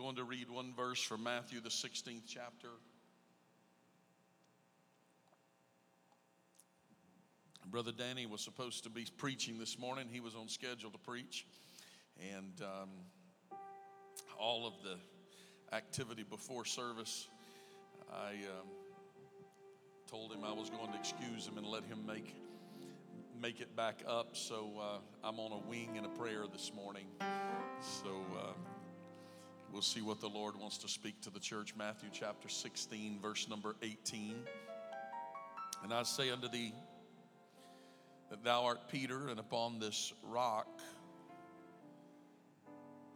Going to read one verse from Matthew, the 16th chapter. Brother Danny was supposed to be preaching this morning. He was on schedule to preach. And um, all of the activity before service, I um, told him I was going to excuse him and let him make, make it back up. So uh, I'm on a wing and a prayer this morning. So. Uh, We'll see what the Lord wants to speak to the church. Matthew chapter 16, verse number 18. And I say unto thee that thou art Peter, and upon this rock,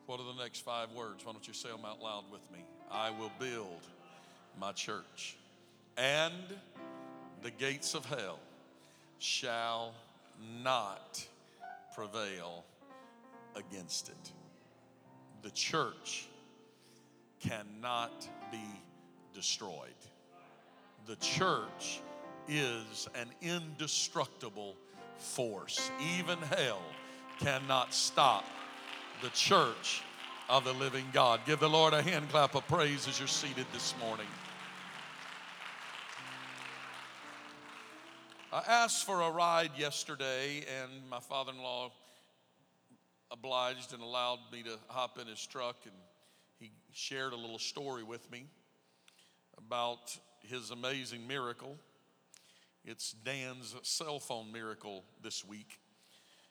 what are the next five words? Why don't you say them out loud with me? I will build my church, and the gates of hell shall not prevail against it. The church cannot be destroyed. The church is an indestructible force. Even hell cannot stop the church of the living God. Give the Lord a hand clap of praise as you're seated this morning. I asked for a ride yesterday, and my father in law obliged and allowed me to hop in his truck and he shared a little story with me about his amazing miracle. It's Dan's cell phone miracle this week.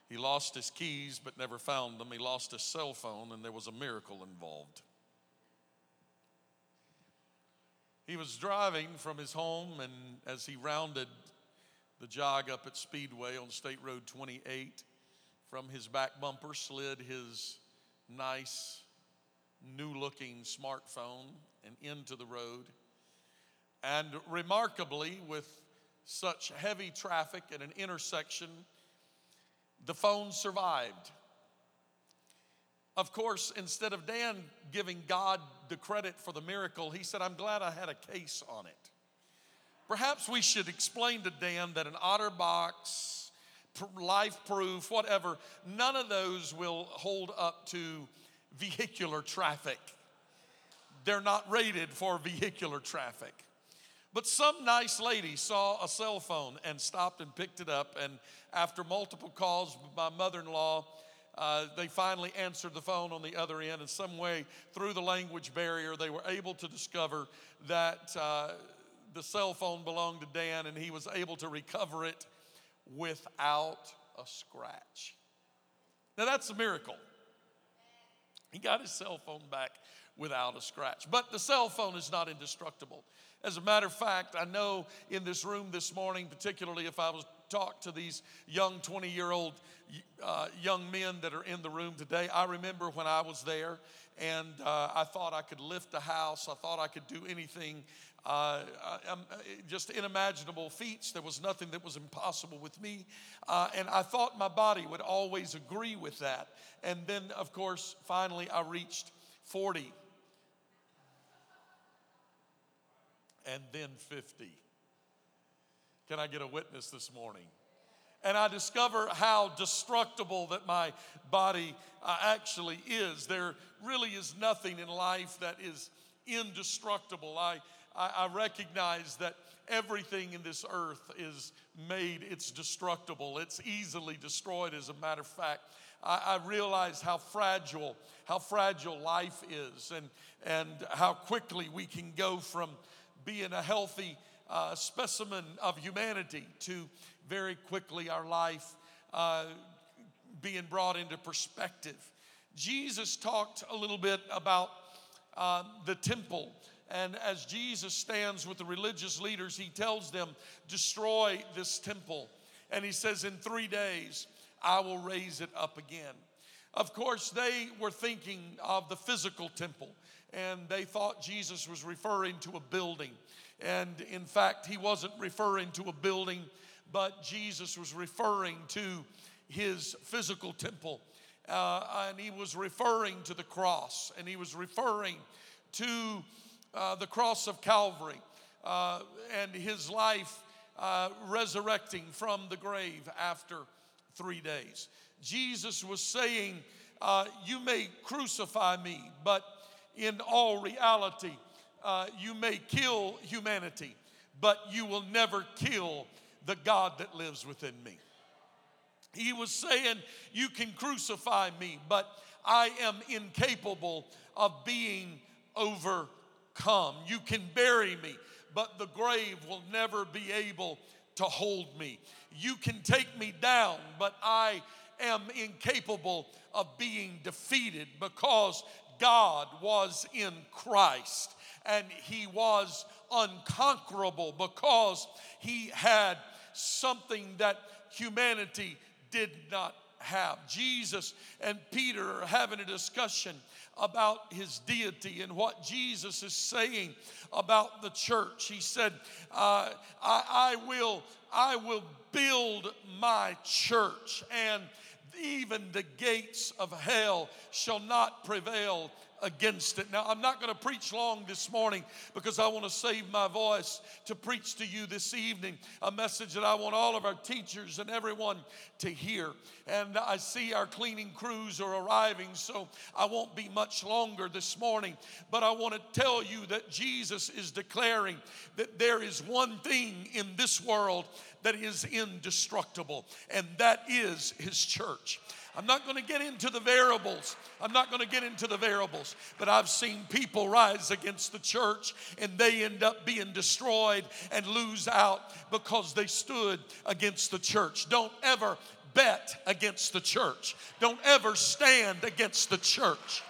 He lost his keys but never found them. He lost his cell phone and there was a miracle involved. He was driving from his home, and as he rounded the jog up at Speedway on State Road 28, from his back bumper slid his nice new looking smartphone and into the road. And remarkably, with such heavy traffic at an intersection, the phone survived. Of course, instead of Dan giving God the credit for the miracle, he said, I'm glad I had a case on it. Perhaps we should explain to Dan that an OtterBox, life proof, whatever, none of those will hold up to vehicular traffic. They're not rated for vehicular traffic. But some nice lady saw a cell phone and stopped and picked it up. And after multiple calls with my mother in law, uh, they finally answered the phone on the other end. And some way through the language barrier, they were able to discover that uh, the cell phone belonged to Dan and he was able to recover it without a scratch. Now, that's a miracle. He got his cell phone back without a scratch. But the cell phone is not indestructible. As a matter of fact, I know in this room this morning, particularly if I was talk to these young 20 year old uh, young men that are in the room today, I remember when I was there and uh, I thought I could lift a house. I thought I could do anything uh, uh, just unimaginable feats. There was nothing that was impossible with me. Uh, and I thought my body would always agree with that. And then, of course, finally I reached 40. And then 50. Can I get a witness this morning? and I discover how destructible that my body uh, actually is. There really is nothing in life that is indestructible. I, I, I recognize that everything in this earth is made, it's destructible. It's easily destroyed, as a matter of fact. I, I realize how fragile, how fragile life is and, and how quickly we can go from being a healthy uh, specimen of humanity to very quickly our life uh, being brought into perspective. Jesus talked a little bit about uh, the temple. And as Jesus stands with the religious leaders, he tells them, Destroy this temple. And he says, In three days, I will raise it up again. Of course, they were thinking of the physical temple, and they thought Jesus was referring to a building. And in fact, he wasn't referring to a building, but Jesus was referring to his physical temple. Uh, and he was referring to the cross, and he was referring to uh, the cross of Calvary uh, and his life uh, resurrecting from the grave after three days. Jesus was saying, uh, You may crucify me, but in all reality, uh, you may kill humanity, but you will never kill the God that lives within me. He was saying, You can crucify me, but I am incapable of being overcome. You can bury me, but the grave will never be able to hold me. You can take me down, but I am incapable of being defeated because God was in Christ and he was unconquerable because he had something that humanity did not have. Jesus and Peter are having a discussion about his deity and what Jesus is saying about the church. He said, uh, I, I, will, I will build my church, and even the gates of hell shall not prevail against it. Now, I'm not going to preach long this morning because I want to save my voice to preach to you this evening a message that I want all of our teachers and everyone to hear. And I see our cleaning crews are arriving, so I won't be much longer this morning. But I want to tell you that Jesus is declaring that there is one thing in this world that is indestructible, and that is His church. I'm not going to get into the variables. I'm not going to get into the variables, but I've seen people rise against the church and they end up being destroyed and lose out because they stood against the church. Don't ever bet against the church, don't ever stand against the church.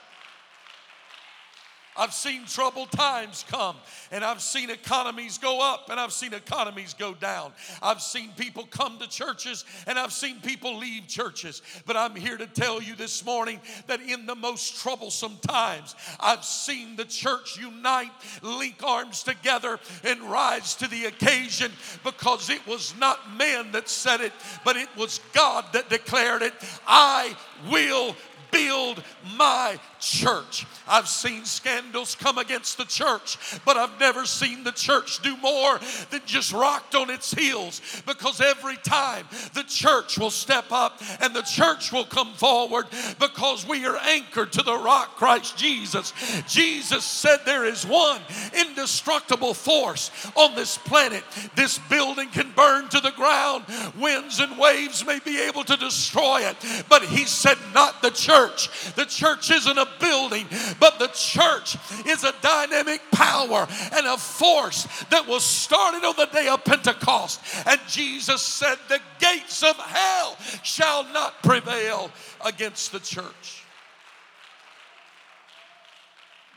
I've seen troubled times come, and I've seen economies go up, and I've seen economies go down. I've seen people come to churches, and I've seen people leave churches. But I'm here to tell you this morning that in the most troublesome times, I've seen the church unite, link arms together, and rise to the occasion because it was not man that said it, but it was God that declared it. I will build my church. I've seen scandals come against the church, but I've never seen the church do more than just rocked on its heels because every time the church will step up and the church will come forward because we are anchored to the rock Christ Jesus. Jesus said there is one indestructible force on this planet. This building can burn to the ground, winds and waves may be able to destroy it, but he said, not the church. The church isn't a building, but the church is a dynamic power and a force that was started on the day of Pentecost. And Jesus said, The gates of hell shall not prevail against the church.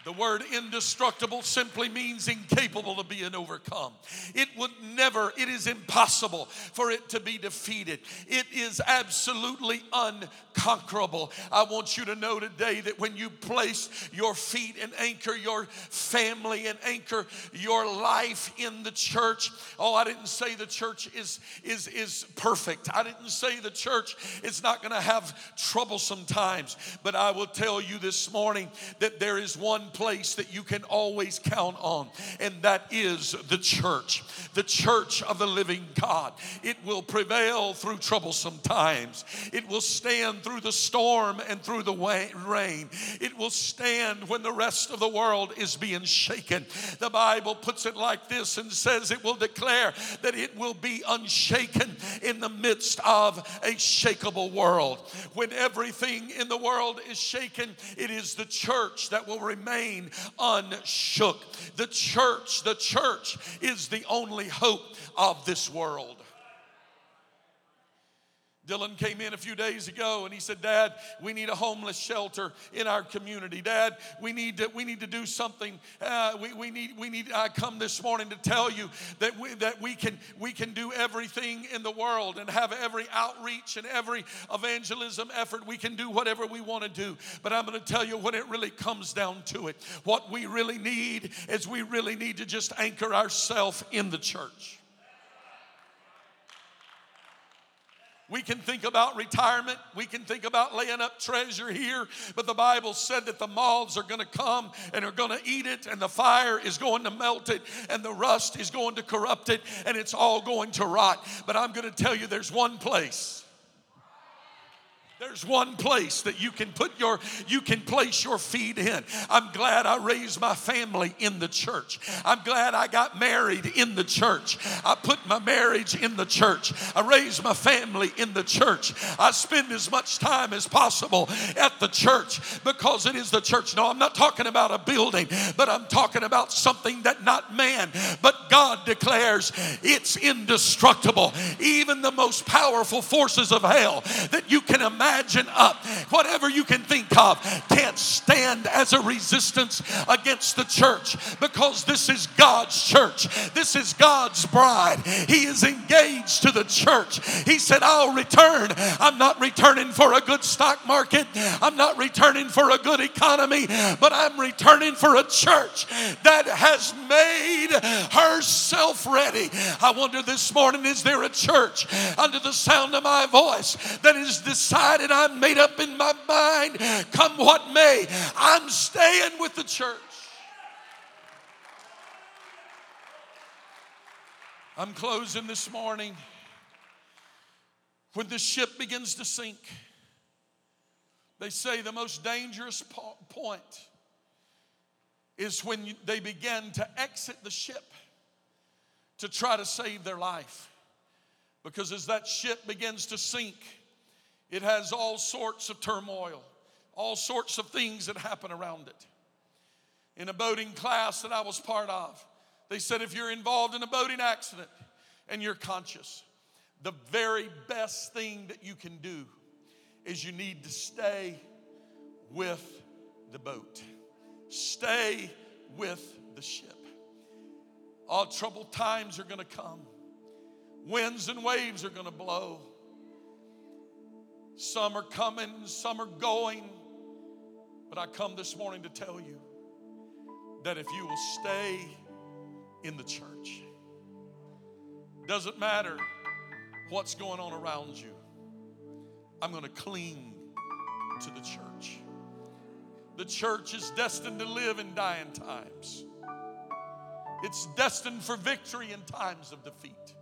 The word indestructible simply means incapable of being overcome. It would never, it is impossible for it to be defeated. It is absolutely unconquerable. I want you to know today that when you place your feet and anchor your family and anchor your life in the church, oh, I didn't say the church is, is, is perfect. I didn't say the church is not going to have troublesome times, but I will tell you this morning that there is one place that you can always count on, and that is the church, the church of the living God. It will prevail through troublesome times, it will stand through the storm and through the rain. It will stand when the rest of the world is being shaken. The Bible puts it like this and says it will declare that it will be unshaken in the midst of a shakable world. When everything in the world is shaken, it is the church that will remain unshook. The church, the church is the only hope of this world. Dylan came in a few days ago and he said, Dad, we need a homeless shelter in our community. Dad, we need to, we need to do something. Uh, we, we need, we need, I come this morning to tell you that we, that we can, we can do everything in the world and have every outreach and every evangelism effort. We can do whatever we want to do. But I'm going to tell you when it really comes down to it, what we really need is we really need to just anchor ourselves in the church. We can think about retirement. We can think about laying up treasure here. But the Bible said that the moths are going to come and are going to eat it, and the fire is going to melt it, and the rust is going to corrupt it, and it's all going to rot. But I'm going to tell you there's one place there's one place that you can put your you can place your feet in. I'm glad I raised my family in the church. I'm glad I got married in the church. I put my marriage in the church. I raised my family in the church. I spend as much time as possible at the church because it is the church. No, I'm not talking about a building, but I'm talking about something that not man, but God declares it's indestructible. Even the most powerful forces of hell that you can imagine imagine up, whatever you can think of, can't stand as a resistance against the church because this is God's church. This is God's bride. He is engaged to the church. He said, I'll return. I'm not returning for a good stock market, I'm not returning for a good economy, but I'm returning for a church that has made herself ready. I wonder this morning, is there a church under the sound of my voice that is decided? Decided, I'm made up in my mind, come what may, I'm staying with the church. I'm closing this morning. When the ship begins to sink, they say the most dangerous point is when they begin to exit the ship to try to save their life. Because as that ship begins to sink, it has all sorts of turmoil, all sorts of things that happen around it. In a boating class that I was part of, they said if you're involved in a boating accident and you're conscious, the very best thing that you can do is you need to stay with the boat, stay with the ship. All troubled times are to come, winds and waves are to blow. Some are coming, some are going. But I come this morning to tell you that if you will stay in the church, doesn't matter what's going on around you, I'm going to cling to the church. The church is destined to live in dying times. It's destined for victory in times of defeat.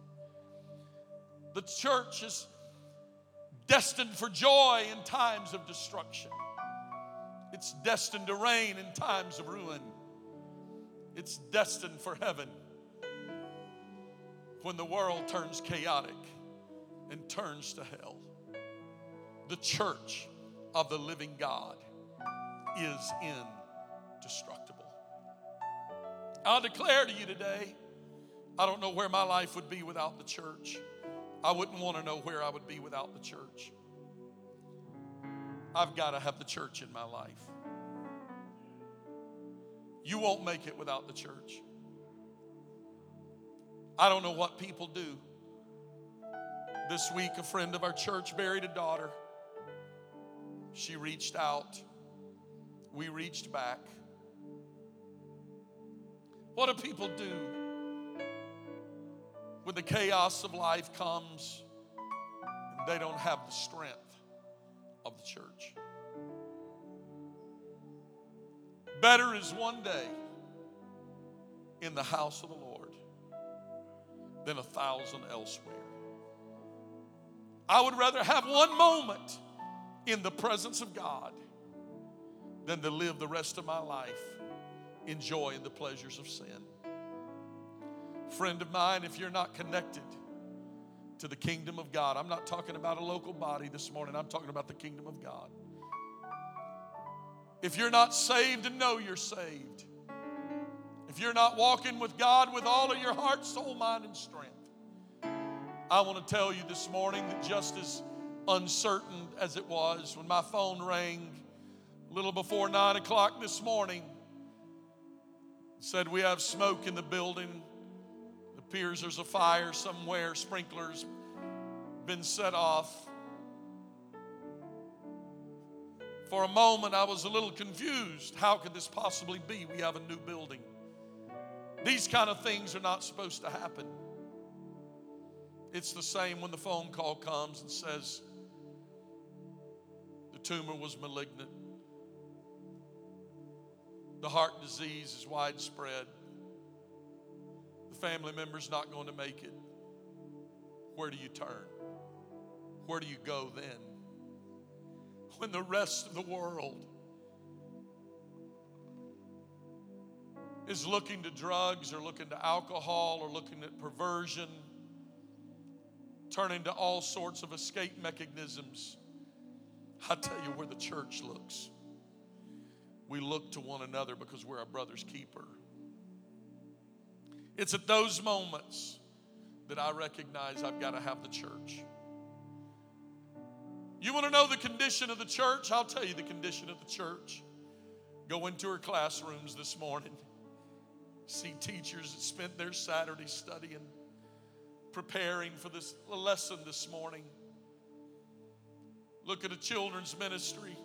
The church is destined for joy in times of destruction. It's destined to reign in times of ruin. It's destined for heaven when the world turns chaotic and turns to hell. The church of the living God is indestructible. I'll declare to you today I don't know where my life would be without the church. I wouldn't want to know where I would be without the church. I've got to have the church in my life. You won't make it without the church. I don't know what people do. This week, a friend of our church buried a daughter. She reached out, we reached back. What do people do? When the chaos of life comes and they don't have the strength of the church. Better is one day in the house of the Lord than a thousand elsewhere. I would rather have one moment in the presence of God than to live the rest of my life enjoying the pleasures of sin. Friend of mine, if you're not connected to the kingdom of God, I'm not talking about a local body this morning, I'm talking about the kingdom of God. If you're not saved and know you're saved, if you're not walking with God with all of your heart, soul, mind, and strength, I want to tell you this morning that just as uncertain as it was when my phone rang a little before nine o'clock this morning, said we have smoke in the building. Appears there's a fire somewhere, sprinklers been set off. For a moment, I was a little confused. How could this possibly be? We have a new building. These kind of things are not supposed to happen. It's the same when the phone call comes and says the tumor was malignant, the heart disease is widespread, family member's not going to make it. Where do you turn? Where do you go then? When the rest of the world is looking to drugs or looking to alcohol or looking at perversion turning to all sorts of escape mechanisms. I tell you where the church looks. We look to one another because we're our brother's keeper. It's at those moments that I recognize I've got to have the church. You want to know the condition of the church? I'll tell you the condition of the church. Go into her classrooms this morning, see teachers that spent their Saturday studying preparing for this lesson this morning. Look at a children's ministry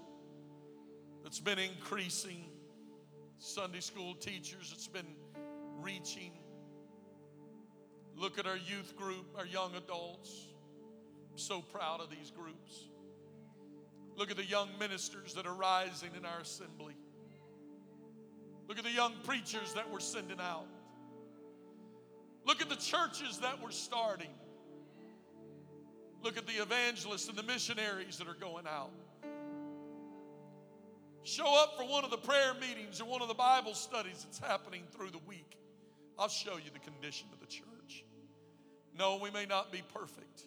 that's been increasing, Sunday school teachers that's been reaching. Look at our youth group, our young adults. I'm so proud of these groups. Look at the young ministers that are rising in our assembly. Look at the young preachers that we're sending out. Look at the churches that we're starting. Look at the evangelists and the missionaries that are going out. Show up for one of the prayer meetings or one of the Bible studies that's happening through the week. I'll show you the condition of the church. No, we may not be perfect.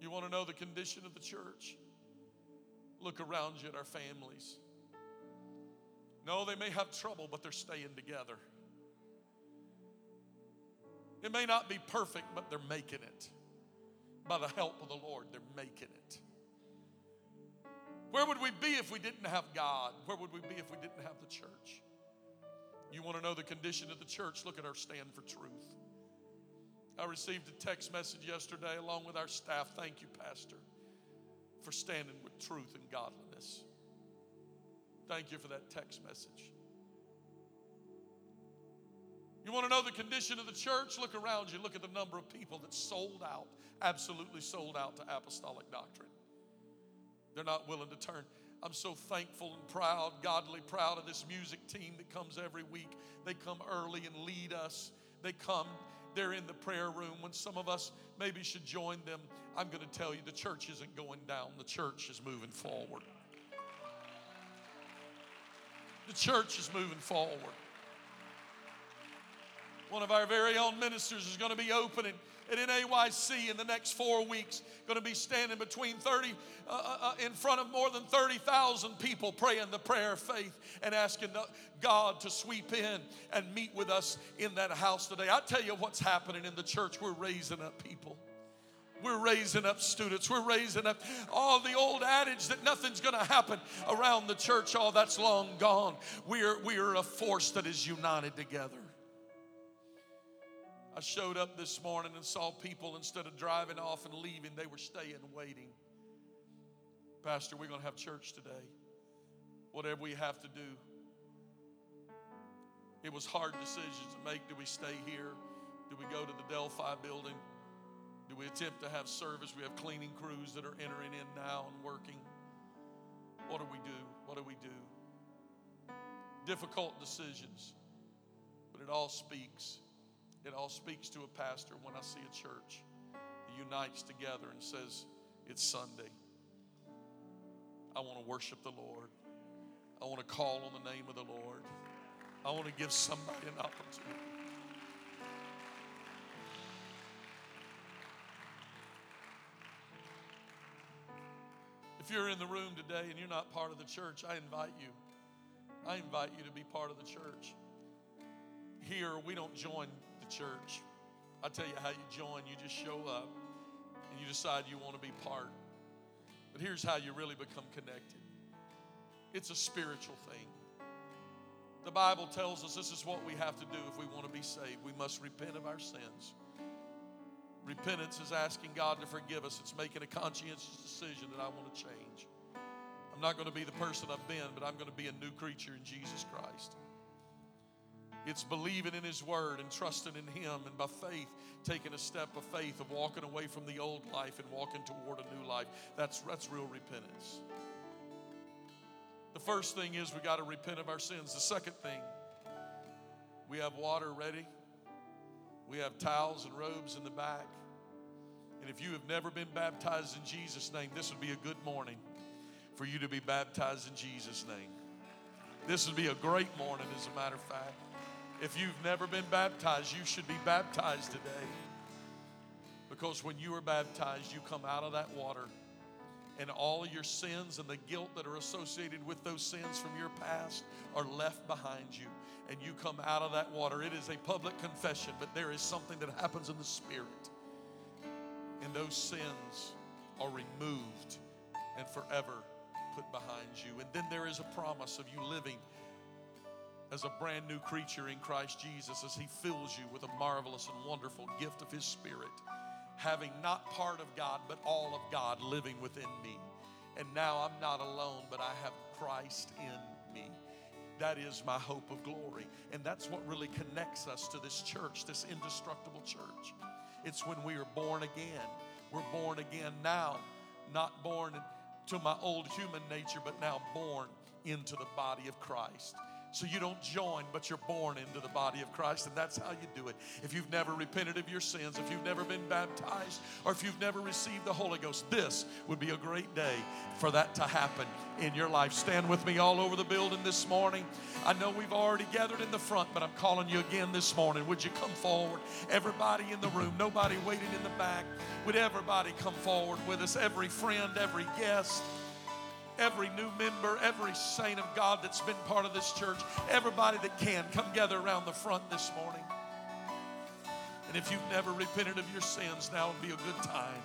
You want to know the condition of the church? Look around you at our families. No, they may have trouble, but they're staying together. It may not be perfect, but they're making it. By the help of the Lord, they're making it. Where would we be if we didn't have God? Where would we be if we didn't have the church? You want to know the condition of the church? Look at our stand for truth. I received a text message yesterday along with our staff. Thank you, Pastor, for standing with truth and godliness. Thank you for that text message. You want to know the condition of the church? Look around you. Look at the number of people that sold out, absolutely sold out to apostolic doctrine. They're not willing to turn. I'm so thankful and proud, godly proud of this music team that comes every week. They come early and lead us. They come, they're in the prayer room. When some of us maybe should join them, I'm going to tell you the church isn't going down, the church is moving forward. The church is moving forward. One of our very own ministers is going to be opening at NAYC in the next four weeks. Going to be standing between 30, uh, uh, uh in front of more than 30,000 people praying the prayer of faith and asking God to sweep in and meet with us in that house today. I tell you what's happening in the church. We're raising up people. We're raising up students. We're raising up all the old adage that nothing's going to happen around the church. All that's long gone. We are, we are a force that is united together. I showed up this morning and saw people instead of driving off and leaving, they were staying waiting. Pastor, we're going to have church today. Whatever we have to do. It was hard decisions to make. Do we stay here? Do we go to the Delphi building? Do we attempt to have service? We have cleaning crews that are entering in now and working. What do we do? What do we do? Difficult decisions, but it all speaks. It all speaks to a pastor when I see a church that unites together and says, It's Sunday. I want to worship the Lord. I want to call on the name of the Lord. I want to give somebody an opportunity. If you're in the room today and you're not part of the church, I invite you. I invite you to be part of the church. Here, we don't join church. I tell you how you join. You just show up and you decide you want to be part. But here's how you really become connected it's a spiritual thing. The Bible tells us this is what we have to do if we want to be saved. We must repent of our sins. Repentance is asking God to forgive us. It's making a conscientious decision that I want to change. I'm not going to be the person I've been, but I'm going to be a new creature in Jesus Christ. It's believing in His Word and trusting in Him, and by faith, taking a step of faith of walking away from the old life and walking toward a new life. That's, that's real repentance. The first thing is we got to repent of our sins. The second thing, we have water ready. We have towels and robes in the back. And if you have never been baptized in Jesus' name, this would be a good morning for you to be baptized in Jesus' name. This would be a great morning, as a matter of fact. If you've never been baptized, you should be baptized today. Because when you are baptized, you come out of that water, and all your sins and the guilt that are associated with those sins from your past are left behind you and you come out of that water. It is a public confession, but there is something that happens in the spirit. And those sins are removed and forever put behind you. And then there is a promise of you living as a brand new creature in Christ Jesus as He fills you with a marvelous and wonderful gift of His Spirit, having not part of God, but all of God living within me. And now I'm not alone, but I have Christ in me. That is my hope of glory. And that's what really connects us to this church, this indestructible church. It's when we are born again. We're born again now, not born to my old human nature, but now born into the body of Christ. So you don't join, but you're born into the body of Christ, and that's how you do it. If you've never repented of your sins, if you've never been baptized, or if you've never received the Holy Ghost, this would be a great day for that to happen in your life. Stand with me all over the building this morning. I know we've already gathered in the front, but I'm calling you again this morning. Would you come forward? Everybody in the room, nobody waiting in the back. Would everybody come forward with us? Every friend, every guest every new member, every saint of God that's been part of this church, everybody that can, come gather around the front this morning. And if you've never repented of your sins, now would be a good time.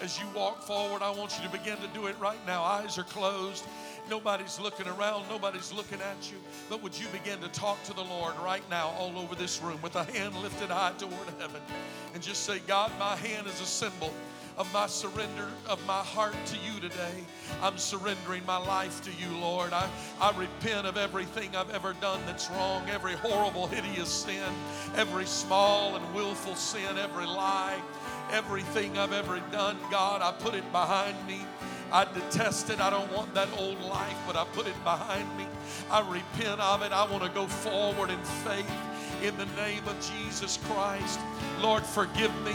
As you walk forward, I want you to begin to do it right now. Eyes are closed. Nobody's looking around, nobody's looking at you. But would you begin to talk to the Lord right now, all over this room, with a hand lifted high toward heaven, and just say, God, my hand is a symbol of my surrender of my heart to you today. I'm surrendering my life to you, Lord. I, I repent of everything I've ever done that's wrong, every horrible, hideous sin, every small and willful sin, every lie, everything I've ever done, God, I put it behind me. I detest it. I don't want that old life, but I put it behind me. I repent of it. I want to go forward in faith in the name of Jesus Christ. Lord, forgive me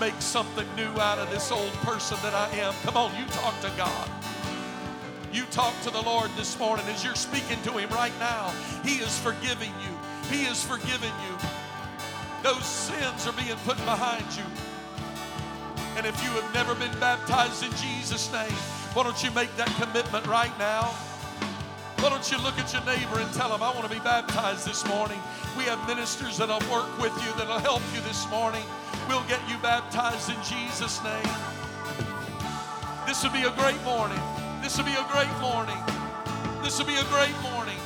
make something new out of this old person that I am. Come on, you talk to God. You talk to the Lord this morning as you're speaking to Him right now. He is forgiving you, He is forgiving you. Those sins are being put behind you. And if you have never been baptized in Jesus' name, why don't you make that commitment right now? Why don't you look at your neighbor and tell him, I want to be baptized this morning? We have ministers that'll work with you, that'll help you this morning. We'll get you baptized in Jesus' name. This will be a great morning. This will be a great morning. This will be a great morning.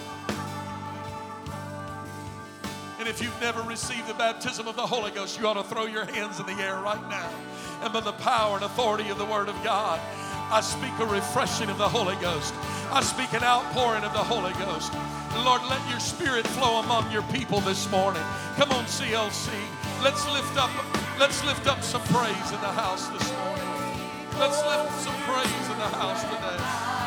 And if you've never received the baptism of the Holy Ghost, you ought to throw your hands in the air right now. And by the power and authority of the Word of God, I speak a refreshing of the Holy Ghost. I speak an outpouring of the Holy Ghost. Lord, let your spirit flow among your people this morning. Come on, CLC. Let's lift up, let's lift up some praise in the house this morning. Let's lift some praise in the house today.